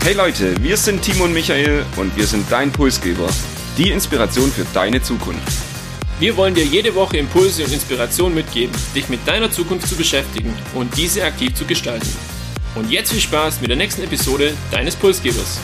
Hey Leute, wir sind Timo und Michael und wir sind dein Pulsgeber. Die Inspiration für deine Zukunft. Wir wollen dir jede Woche Impulse und Inspiration mitgeben, dich mit deiner Zukunft zu beschäftigen und diese aktiv zu gestalten. Und jetzt viel Spaß mit der nächsten Episode deines Pulsgebers.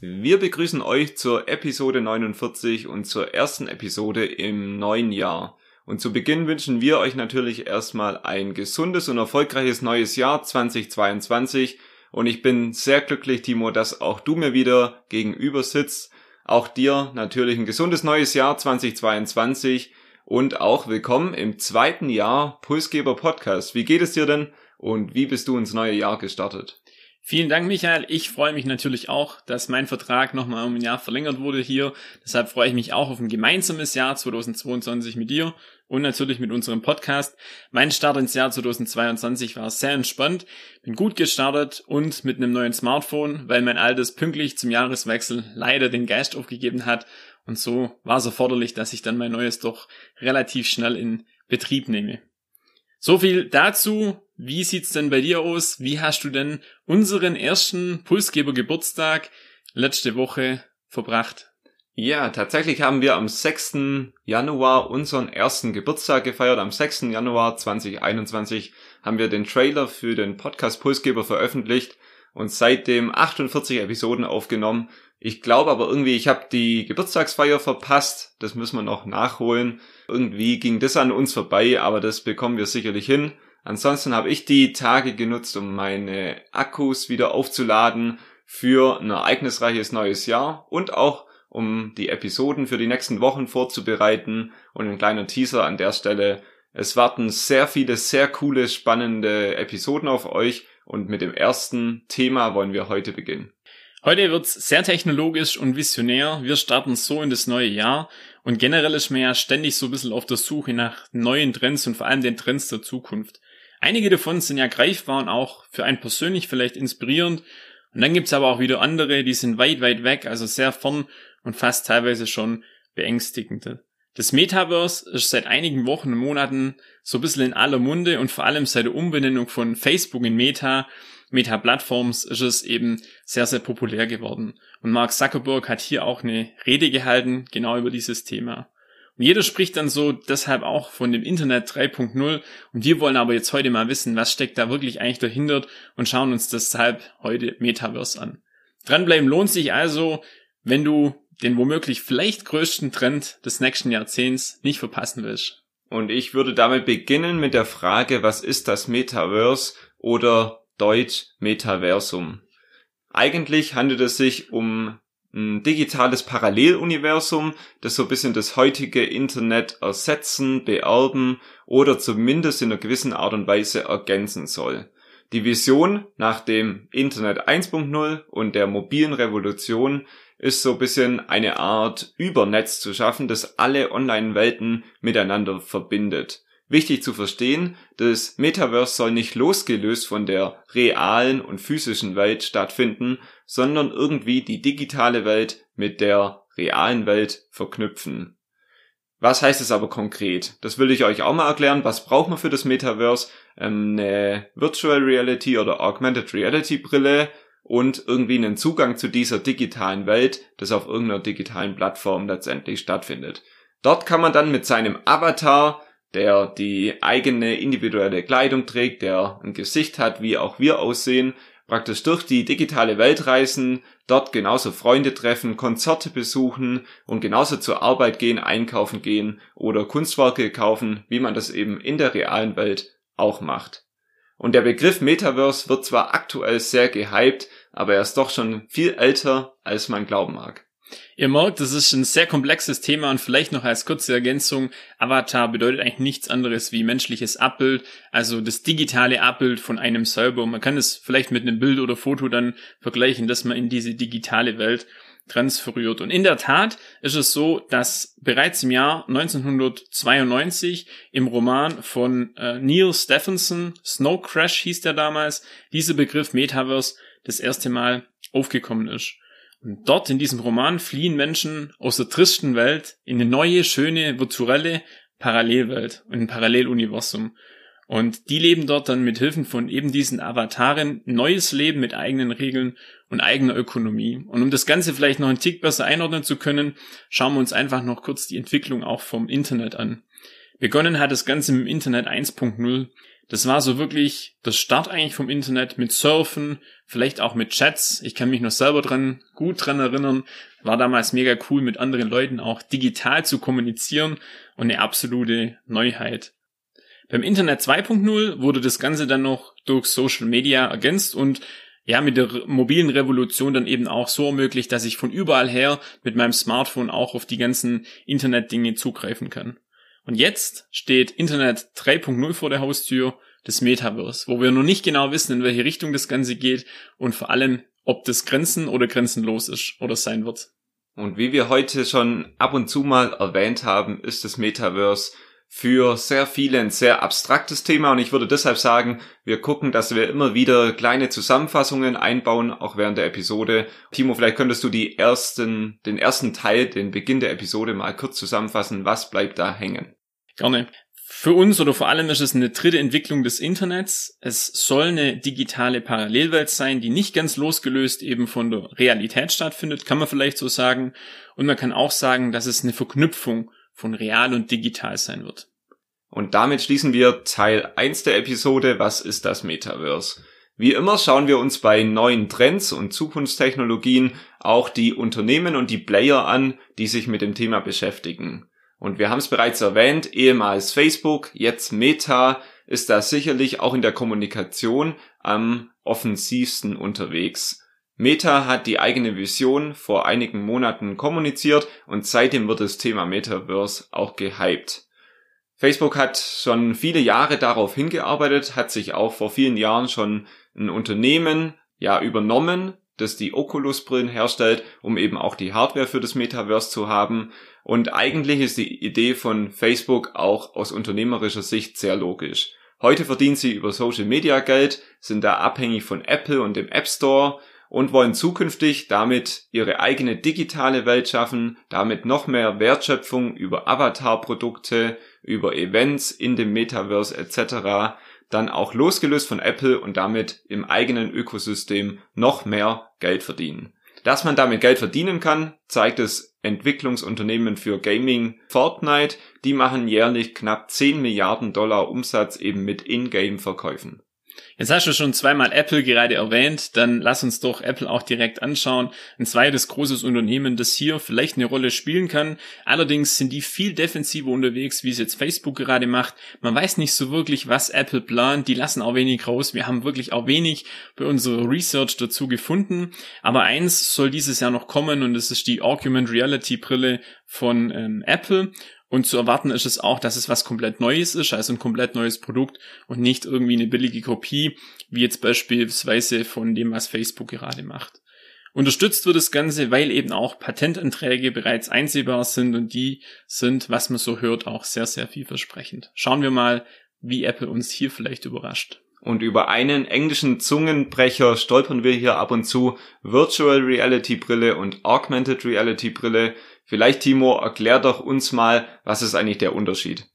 Wir begrüßen euch zur Episode 49 und zur ersten Episode im neuen Jahr. Und zu Beginn wünschen wir euch natürlich erstmal ein gesundes und erfolgreiches neues Jahr 2022. Und ich bin sehr glücklich, Timo, dass auch du mir wieder gegenüber sitzt. Auch dir natürlich ein gesundes neues Jahr 2022 und auch willkommen im zweiten Jahr Pulsgeber Podcast. Wie geht es dir denn und wie bist du ins neue Jahr gestartet? Vielen Dank, Michael. Ich freue mich natürlich auch, dass mein Vertrag nochmal um ein Jahr verlängert wurde hier. Deshalb freue ich mich auch auf ein gemeinsames Jahr 2022 mit dir und natürlich mit unserem Podcast. Mein Start ins Jahr 2022 war sehr entspannt, bin gut gestartet und mit einem neuen Smartphone, weil mein altes pünktlich zum Jahreswechsel leider den Geist aufgegeben hat. Und so war es erforderlich, dass ich dann mein neues doch relativ schnell in Betrieb nehme. So viel dazu. Wie sieht's denn bei dir aus? Wie hast du denn unseren ersten Pulsgeber Geburtstag letzte Woche verbracht? Ja, tatsächlich haben wir am 6. Januar unseren ersten Geburtstag gefeiert. Am 6. Januar 2021 haben wir den Trailer für den Podcast Pulsgeber veröffentlicht und seitdem 48 Episoden aufgenommen. Ich glaube aber irgendwie, ich habe die Geburtstagsfeier verpasst. Das müssen wir noch nachholen. Irgendwie ging das an uns vorbei, aber das bekommen wir sicherlich hin. Ansonsten habe ich die Tage genutzt, um meine Akkus wieder aufzuladen für ein ereignisreiches neues Jahr und auch um die Episoden für die nächsten Wochen vorzubereiten. Und ein kleiner Teaser an der Stelle. Es warten sehr viele, sehr coole, spannende Episoden auf euch. Und mit dem ersten Thema wollen wir heute beginnen. Heute wird's sehr technologisch und visionär. Wir starten so in das neue Jahr. Und generell ist man ja ständig so ein bisschen auf der Suche nach neuen Trends und vor allem den Trends der Zukunft. Einige davon sind ja greifbar und auch für einen persönlich vielleicht inspirierend. Und dann gibt's aber auch wieder andere, die sind weit, weit weg, also sehr fern und fast teilweise schon beängstigend. Das Metaverse ist seit einigen Wochen und Monaten so ein bisschen in aller Munde und vor allem seit der Umbenennung von Facebook in Meta, Meta Plattforms, ist es eben sehr, sehr populär geworden. Und Mark Zuckerberg hat hier auch eine Rede gehalten, genau über dieses Thema. Und jeder spricht dann so deshalb auch von dem Internet 3.0 und wir wollen aber jetzt heute mal wissen, was steckt da wirklich eigentlich dahinter und schauen uns deshalb heute Metaverse an. Dranbleiben lohnt sich also, wenn du den womöglich vielleicht größten Trend des nächsten Jahrzehnts nicht verpassen willst. Und ich würde damit beginnen mit der Frage, was ist das Metaverse oder Deutsch Metaversum? Eigentlich handelt es sich um ein digitales Paralleluniversum, das so ein bisschen das heutige Internet ersetzen, beerben oder zumindest in einer gewissen Art und Weise ergänzen soll. Die Vision nach dem Internet 1.0 und der mobilen Revolution ist so ein bisschen eine Art Übernetz zu schaffen, das alle Online-Welten miteinander verbindet. Wichtig zu verstehen, das Metaverse soll nicht losgelöst von der realen und physischen Welt stattfinden, sondern irgendwie die digitale Welt mit der realen Welt verknüpfen. Was heißt es aber konkret? Das will ich euch auch mal erklären. Was braucht man für das Metaverse? Ähm, eine Virtual Reality oder Augmented Reality Brille, und irgendwie einen Zugang zu dieser digitalen Welt, das auf irgendeiner digitalen Plattform letztendlich stattfindet. Dort kann man dann mit seinem Avatar, der die eigene individuelle Kleidung trägt, der ein Gesicht hat, wie auch wir aussehen, praktisch durch die digitale Welt reisen, dort genauso Freunde treffen, Konzerte besuchen und genauso zur Arbeit gehen, einkaufen gehen oder Kunstwerke kaufen, wie man das eben in der realen Welt auch macht. Und der Begriff Metaverse wird zwar aktuell sehr gehypt, aber er ist doch schon viel älter, als man glauben mag. Ihr merkt, das ist ein sehr komplexes Thema und vielleicht noch als kurze Ergänzung, Avatar bedeutet eigentlich nichts anderes wie menschliches Abbild, also das digitale Abbild von einem selber. Man kann es vielleicht mit einem Bild oder Foto dann vergleichen, dass man in diese digitale Welt transferiert. Und in der Tat ist es so, dass bereits im Jahr 1992 im Roman von äh, Neil Stephenson, Snow Crash hieß der damals, dieser Begriff Metaverse das erste Mal aufgekommen ist. Und dort in diesem Roman fliehen Menschen aus der tristen Welt in eine neue, schöne, virtuelle, Parallelwelt, ein Paralleluniversum. Und die leben dort dann mit Hilfen von eben diesen Avataren neues Leben mit eigenen Regeln und eigener Ökonomie. Und um das Ganze vielleicht noch einen Tick besser einordnen zu können, schauen wir uns einfach noch kurz die Entwicklung auch vom Internet an. Begonnen hat das Ganze mit Internet 1.0. Das war so wirklich das Start eigentlich vom Internet mit Surfen, vielleicht auch mit Chats. Ich kann mich noch selber dran, gut dran erinnern. War damals mega cool, mit anderen Leuten auch digital zu kommunizieren und eine absolute Neuheit. Beim Internet 2.0 wurde das Ganze dann noch durch Social Media ergänzt und ja, mit der mobilen Revolution dann eben auch so ermöglicht, dass ich von überall her mit meinem Smartphone auch auf die ganzen Internetdinge zugreifen kann. Und jetzt steht Internet 3.0 vor der Haustür des Metaverse, wo wir noch nicht genau wissen, in welche Richtung das Ganze geht und vor allem, ob das grenzen oder grenzenlos ist oder sein wird. Und wie wir heute schon ab und zu mal erwähnt haben, ist das Metaverse für sehr viele ein sehr abstraktes Thema und ich würde deshalb sagen, wir gucken, dass wir immer wieder kleine Zusammenfassungen einbauen, auch während der Episode. Timo, vielleicht könntest du die ersten, den ersten Teil, den Beginn der Episode mal kurz zusammenfassen. Was bleibt da hängen? Gerne. Für uns oder vor allem ist es eine dritte Entwicklung des Internets. Es soll eine digitale Parallelwelt sein, die nicht ganz losgelöst eben von der Realität stattfindet, kann man vielleicht so sagen. Und man kann auch sagen, dass es eine Verknüpfung von real und digital sein wird. Und damit schließen wir Teil 1 der Episode Was ist das Metaverse? Wie immer schauen wir uns bei neuen Trends und Zukunftstechnologien auch die Unternehmen und die Player an, die sich mit dem Thema beschäftigen. Und wir haben es bereits erwähnt, ehemals Facebook, jetzt Meta, ist da sicherlich auch in der Kommunikation am offensivsten unterwegs. Meta hat die eigene Vision vor einigen Monaten kommuniziert und seitdem wird das Thema Metaverse auch gehypt. Facebook hat schon viele Jahre darauf hingearbeitet, hat sich auch vor vielen Jahren schon ein Unternehmen ja übernommen, das die Oculus-Brillen herstellt, um eben auch die Hardware für das Metaverse zu haben. Und eigentlich ist die Idee von Facebook auch aus unternehmerischer Sicht sehr logisch. Heute verdienen sie über Social Media Geld, sind da abhängig von Apple und dem App Store und wollen zukünftig damit ihre eigene digitale Welt schaffen, damit noch mehr Wertschöpfung über Avatar-Produkte, über Events in dem Metaverse etc. dann auch losgelöst von Apple und damit im eigenen Ökosystem noch mehr Geld verdienen. Dass man damit Geld verdienen kann, zeigt das Entwicklungsunternehmen für Gaming Fortnite. Die machen jährlich knapp 10 Milliarden Dollar Umsatz eben mit Ingame-Verkäufen. Jetzt hast du schon zweimal Apple gerade erwähnt, dann lass uns doch Apple auch direkt anschauen. Ein zweites großes Unternehmen, das hier vielleicht eine Rolle spielen kann. Allerdings sind die viel defensiver unterwegs, wie es jetzt Facebook gerade macht. Man weiß nicht so wirklich, was Apple plant. Die lassen auch wenig raus. Wir haben wirklich auch wenig bei unserer Research dazu gefunden. Aber eins soll dieses Jahr noch kommen und das ist die Augmented Reality Brille von ähm, Apple. Und zu erwarten ist es auch, dass es was komplett Neues ist, also ein komplett neues Produkt und nicht irgendwie eine billige Kopie, wie jetzt beispielsweise von dem, was Facebook gerade macht. Unterstützt wird das Ganze, weil eben auch Patentanträge bereits einsehbar sind und die sind, was man so hört, auch sehr, sehr vielversprechend. Schauen wir mal, wie Apple uns hier vielleicht überrascht. Und über einen englischen Zungenbrecher stolpern wir hier ab und zu Virtual Reality Brille und Augmented Reality Brille. Vielleicht, Timo, erklär doch uns mal, was ist eigentlich der Unterschied?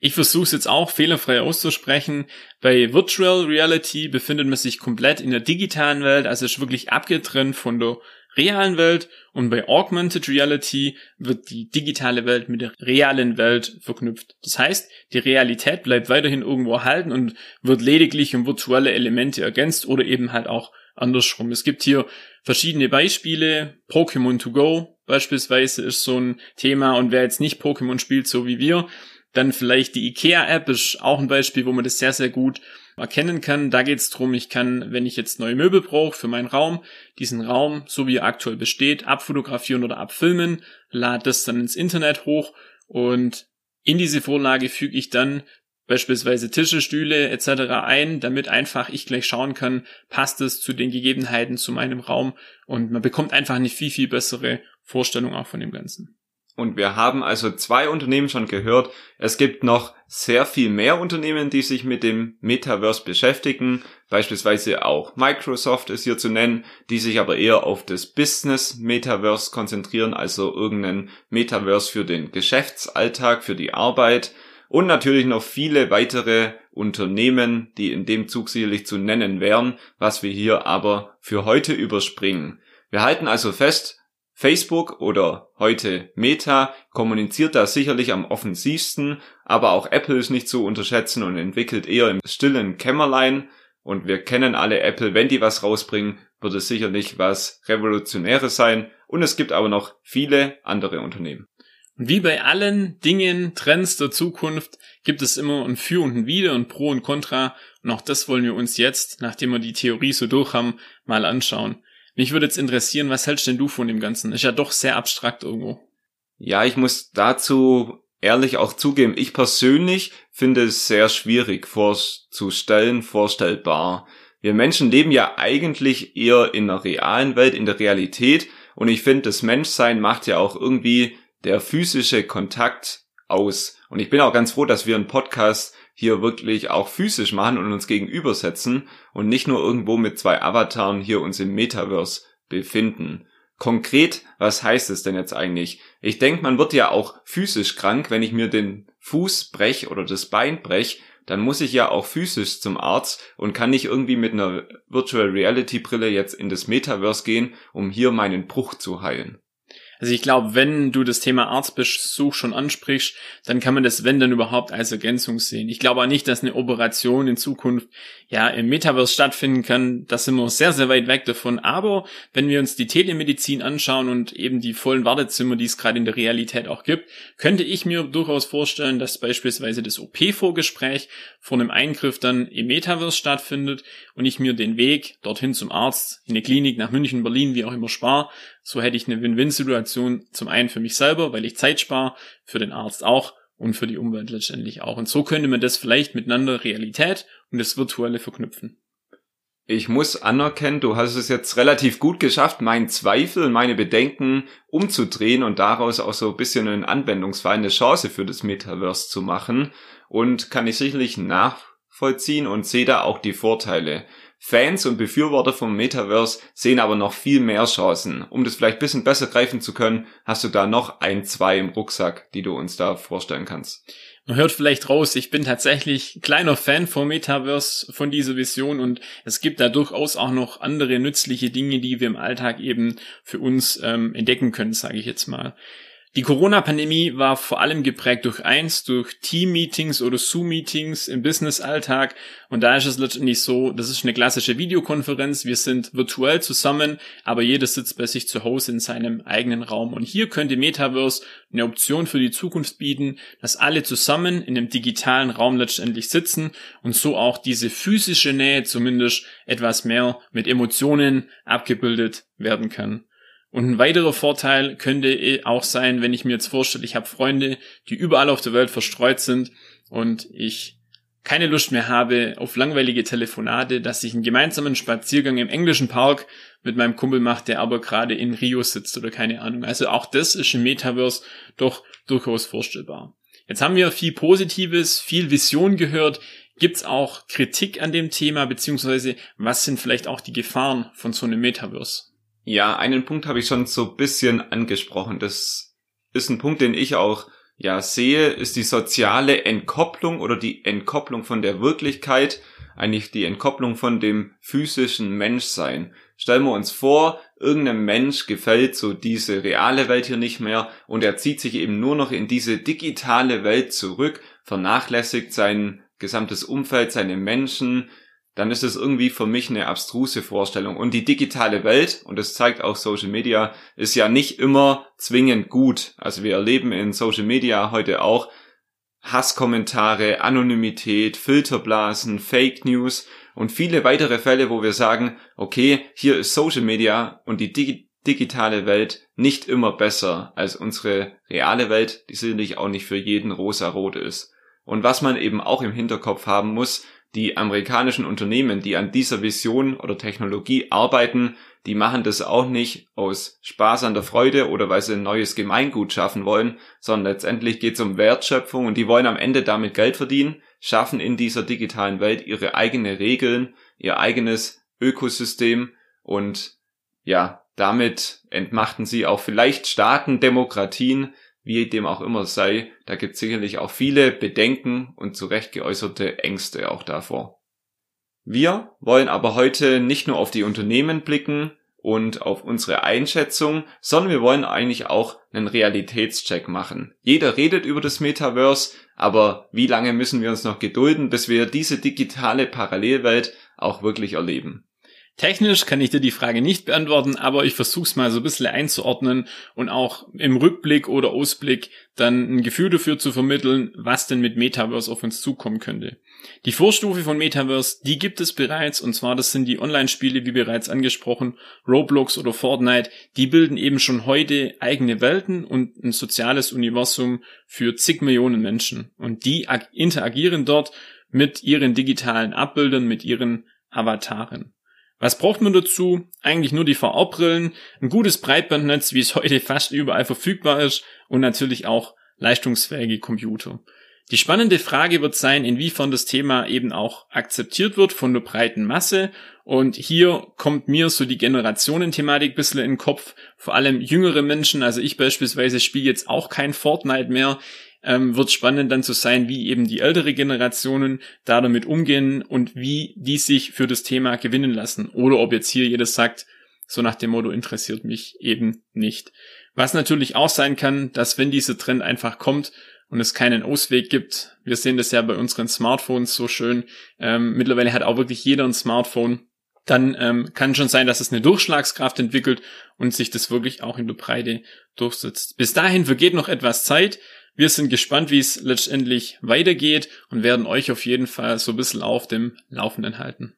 Ich versuche es jetzt auch fehlerfrei auszusprechen. Bei Virtual Reality befindet man sich komplett in der digitalen Welt, also ist wirklich abgetrennt von der realen Welt und bei Augmented Reality wird die digitale Welt mit der realen Welt verknüpft. Das heißt, die Realität bleibt weiterhin irgendwo erhalten und wird lediglich um virtuelle Elemente ergänzt oder eben halt auch andersrum. Es gibt hier verschiedene Beispiele. Pokémon to go beispielsweise ist so ein Thema und wer jetzt nicht Pokémon spielt, so wie wir, dann vielleicht die IKEA-App ist auch ein Beispiel, wo man das sehr, sehr gut erkennen kann. Da geht es darum, ich kann, wenn ich jetzt neue Möbel brauche für meinen Raum, diesen Raum, so wie er aktuell besteht, abfotografieren oder abfilmen, lade das dann ins Internet hoch und in diese Vorlage füge ich dann beispielsweise Tische, Stühle etc. ein, damit einfach ich gleich schauen kann, passt es zu den Gegebenheiten zu meinem Raum und man bekommt einfach eine viel, viel bessere Vorstellung auch von dem Ganzen. Und wir haben also zwei Unternehmen schon gehört. Es gibt noch sehr viel mehr Unternehmen, die sich mit dem Metaverse beschäftigen. Beispielsweise auch Microsoft ist hier zu nennen, die sich aber eher auf das Business Metaverse konzentrieren, also irgendeinen Metaverse für den Geschäftsalltag, für die Arbeit. Und natürlich noch viele weitere Unternehmen, die in dem Zug sicherlich zu nennen wären, was wir hier aber für heute überspringen. Wir halten also fest, Facebook oder heute Meta kommuniziert da sicherlich am offensivsten, aber auch Apple ist nicht zu unterschätzen und entwickelt eher im stillen Kämmerlein. Und wir kennen alle Apple, wenn die was rausbringen, wird es sicherlich was Revolutionäres sein. Und es gibt aber noch viele andere Unternehmen. Wie bei allen Dingen, Trends der Zukunft, gibt es immer ein Für und ein Wider und Pro und Contra. Und auch das wollen wir uns jetzt, nachdem wir die Theorie so durch haben, mal anschauen. Mich würde jetzt interessieren, was hältst denn du von dem Ganzen? Ist ja doch sehr abstrakt irgendwo. Ja, ich muss dazu ehrlich auch zugeben, ich persönlich finde es sehr schwierig vorzustellen, vorstellbar. Wir Menschen leben ja eigentlich eher in der realen Welt, in der Realität und ich finde, das Menschsein macht ja auch irgendwie der physische Kontakt aus. Und ich bin auch ganz froh, dass wir einen Podcast hier wirklich auch physisch machen und uns gegenübersetzen und nicht nur irgendwo mit zwei Avataren hier uns im Metaverse befinden. Konkret, was heißt es denn jetzt eigentlich? Ich denke, man wird ja auch physisch krank, wenn ich mir den Fuß brech oder das Bein brech, dann muss ich ja auch physisch zum Arzt und kann nicht irgendwie mit einer Virtual Reality Brille jetzt in das Metaverse gehen, um hier meinen Bruch zu heilen. Also ich glaube, wenn du das Thema Arztbesuch schon ansprichst, dann kann man das, wenn dann überhaupt, als Ergänzung sehen. Ich glaube auch nicht, dass eine Operation in Zukunft ja im Metaverse stattfinden kann. Da sind wir sehr, sehr weit weg davon. Aber wenn wir uns die Telemedizin anschauen und eben die vollen Wartezimmer, die es gerade in der Realität auch gibt, könnte ich mir durchaus vorstellen, dass beispielsweise das OP-Vorgespräch vor einem Eingriff dann im Metaverse stattfindet und ich mir den Weg dorthin zum Arzt, in eine Klinik nach München, Berlin, wie auch immer spare, so hätte ich eine Win-Win-Situation zum einen für mich selber, weil ich Zeit spare, für den Arzt auch und für die Umwelt letztendlich auch. Und so könnte man das vielleicht miteinander Realität und das Virtuelle verknüpfen. Ich muss anerkennen, du hast es jetzt relativ gut geschafft, meinen Zweifel meine Bedenken umzudrehen und daraus auch so ein bisschen einen Anwendungsfall, eine Chance für das Metaverse zu machen. Und kann ich sicherlich nachvollziehen und sehe da auch die Vorteile. Fans und Befürworter vom Metaverse sehen aber noch viel mehr Chancen. Um das vielleicht bisschen besser greifen zu können, hast du da noch ein, zwei im Rucksack, die du uns da vorstellen kannst. Man hört vielleicht raus, ich bin tatsächlich kleiner Fan vom Metaverse, von dieser Vision und es gibt da durchaus auch noch andere nützliche Dinge, die wir im Alltag eben für uns ähm, entdecken können, sage ich jetzt mal. Die Corona-Pandemie war vor allem geprägt durch eins, durch Team-Meetings oder Zoom-Meetings im Business-Alltag. Und da ist es letztendlich so, das ist eine klassische Videokonferenz. Wir sind virtuell zusammen, aber jeder sitzt bei sich zu Hause in seinem eigenen Raum. Und hier könnte Metaverse eine Option für die Zukunft bieten, dass alle zusammen in einem digitalen Raum letztendlich sitzen und so auch diese physische Nähe zumindest etwas mehr mit Emotionen abgebildet werden kann. Und ein weiterer Vorteil könnte auch sein, wenn ich mir jetzt vorstelle, ich habe Freunde, die überall auf der Welt verstreut sind und ich keine Lust mehr habe auf langweilige Telefonate, dass ich einen gemeinsamen Spaziergang im englischen Park mit meinem Kumpel mache, der aber gerade in Rio sitzt oder keine Ahnung. Also auch das ist im Metaverse doch durchaus vorstellbar. Jetzt haben wir viel Positives, viel Vision gehört. Gibt's auch Kritik an dem Thema, beziehungsweise was sind vielleicht auch die Gefahren von so einem Metaverse? Ja, einen Punkt habe ich schon so bisschen angesprochen. Das ist ein Punkt, den ich auch ja sehe, ist die soziale Entkopplung oder die Entkopplung von der Wirklichkeit, eigentlich die Entkopplung von dem physischen Menschsein. Stellen wir uns vor, irgendeinem Mensch gefällt so diese reale Welt hier nicht mehr und er zieht sich eben nur noch in diese digitale Welt zurück, vernachlässigt sein gesamtes Umfeld, seine Menschen, dann ist es irgendwie für mich eine abstruse Vorstellung. Und die digitale Welt, und das zeigt auch Social Media, ist ja nicht immer zwingend gut. Also wir erleben in Social Media heute auch Hasskommentare, Anonymität, Filterblasen, Fake News und viele weitere Fälle, wo wir sagen, okay, hier ist Social Media und die Digi digitale Welt nicht immer besser als unsere reale Welt, die sicherlich auch nicht für jeden rosa-rot ist. Und was man eben auch im Hinterkopf haben muss, die amerikanischen Unternehmen, die an dieser Vision oder Technologie arbeiten, die machen das auch nicht aus Spaß an der Freude oder weil sie ein neues Gemeingut schaffen wollen, sondern letztendlich geht es um Wertschöpfung und die wollen am Ende damit Geld verdienen, schaffen in dieser digitalen Welt ihre eigenen Regeln, ihr eigenes Ökosystem und ja, damit entmachten sie auch vielleicht Staaten, Demokratien, wie dem auch immer sei. Da gibt es sicherlich auch viele Bedenken und zu Recht geäußerte Ängste auch davor. Wir wollen aber heute nicht nur auf die Unternehmen blicken und auf unsere Einschätzung, sondern wir wollen eigentlich auch einen Realitätscheck machen. Jeder redet über das Metaverse, aber wie lange müssen wir uns noch gedulden, bis wir diese digitale Parallelwelt auch wirklich erleben? Technisch kann ich dir die Frage nicht beantworten, aber ich versuche es mal so ein bisschen einzuordnen und auch im Rückblick oder Ausblick dann ein Gefühl dafür zu vermitteln, was denn mit Metaverse auf uns zukommen könnte. Die Vorstufe von Metaverse, die gibt es bereits und zwar das sind die Online-Spiele, wie bereits angesprochen, Roblox oder Fortnite, die bilden eben schon heute eigene Welten und ein soziales Universum für zig Millionen Menschen und die interagieren dort mit ihren digitalen Abbildern, mit ihren Avataren. Was braucht man dazu? Eigentlich nur die VR-Brillen, ein gutes Breitbandnetz, wie es heute fast überall verfügbar ist und natürlich auch leistungsfähige Computer. Die spannende Frage wird sein, inwiefern das Thema eben auch akzeptiert wird von der breiten Masse. Und hier kommt mir so die Generationenthematik ein bisschen in den Kopf. Vor allem jüngere Menschen, also ich beispielsweise spiele jetzt auch kein Fortnite mehr ähm, wird spannend dann zu sein, wie eben die ältere Generationen da damit umgehen und wie die sich für das Thema gewinnen lassen. Oder ob jetzt hier jedes sagt, so nach dem Motto interessiert mich eben nicht. Was natürlich auch sein kann, dass wenn dieser Trend einfach kommt und es keinen Ausweg gibt, wir sehen das ja bei unseren Smartphones so schön, ähm, mittlerweile hat auch wirklich jeder ein Smartphone, dann ähm, kann schon sein, dass es eine Durchschlagskraft entwickelt und sich das wirklich auch in der Breite durchsetzt. Bis dahin vergeht noch etwas Zeit. Wir sind gespannt, wie es letztendlich weitergeht und werden euch auf jeden Fall so ein bisschen auf dem Laufenden halten.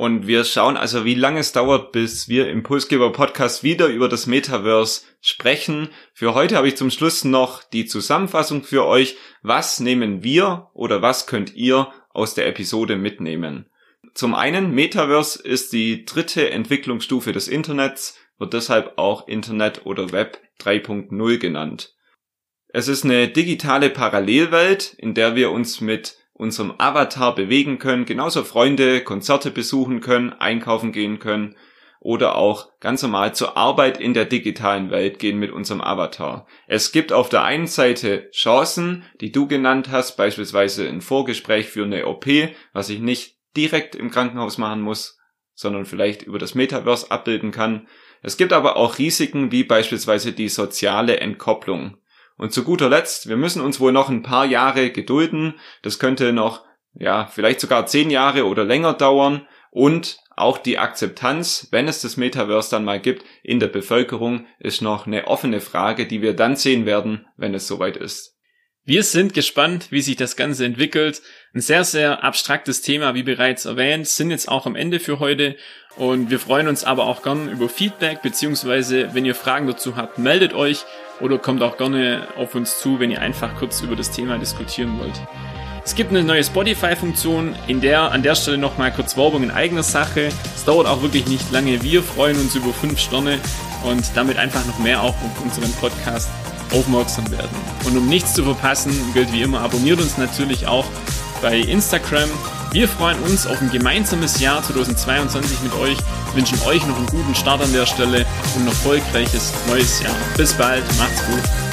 Und wir schauen also, wie lange es dauert, bis wir im Pulsgeber Podcast wieder über das Metaverse sprechen. Für heute habe ich zum Schluss noch die Zusammenfassung für euch. Was nehmen wir oder was könnt ihr aus der Episode mitnehmen? Zum einen, Metaverse ist die dritte Entwicklungsstufe des Internets, wird deshalb auch Internet oder Web 3.0 genannt. Es ist eine digitale Parallelwelt, in der wir uns mit unserem Avatar bewegen können, genauso Freunde, Konzerte besuchen können, einkaufen gehen können oder auch ganz normal zur Arbeit in der digitalen Welt gehen mit unserem Avatar. Es gibt auf der einen Seite Chancen, die du genannt hast, beispielsweise ein Vorgespräch für eine OP, was ich nicht direkt im Krankenhaus machen muss, sondern vielleicht über das Metaverse abbilden kann. Es gibt aber auch Risiken wie beispielsweise die soziale Entkopplung. Und zu guter Letzt, wir müssen uns wohl noch ein paar Jahre gedulden. Das könnte noch, ja, vielleicht sogar zehn Jahre oder länger dauern. Und auch die Akzeptanz, wenn es das Metaverse dann mal gibt, in der Bevölkerung ist noch eine offene Frage, die wir dann sehen werden, wenn es soweit ist. Wir sind gespannt, wie sich das Ganze entwickelt. Ein sehr, sehr abstraktes Thema, wie bereits erwähnt, sind jetzt auch am Ende für heute. Und wir freuen uns aber auch gern über Feedback, beziehungsweise wenn ihr Fragen dazu habt, meldet euch oder kommt auch gerne auf uns zu, wenn ihr einfach kurz über das Thema diskutieren wollt. Es gibt eine neue Spotify-Funktion, in der an der Stelle nochmal kurz Werbung in eigener Sache. Es dauert auch wirklich nicht lange. Wir freuen uns über fünf Sterne und damit einfach noch mehr auch auf unseren Podcast aufmerksam werden. Und um nichts zu verpassen, gilt wie immer, abonniert uns natürlich auch bei Instagram. Wir freuen uns auf ein gemeinsames Jahr 2022 mit euch, wünschen euch noch einen guten Start an der Stelle und ein erfolgreiches neues Jahr. Bis bald, macht's gut.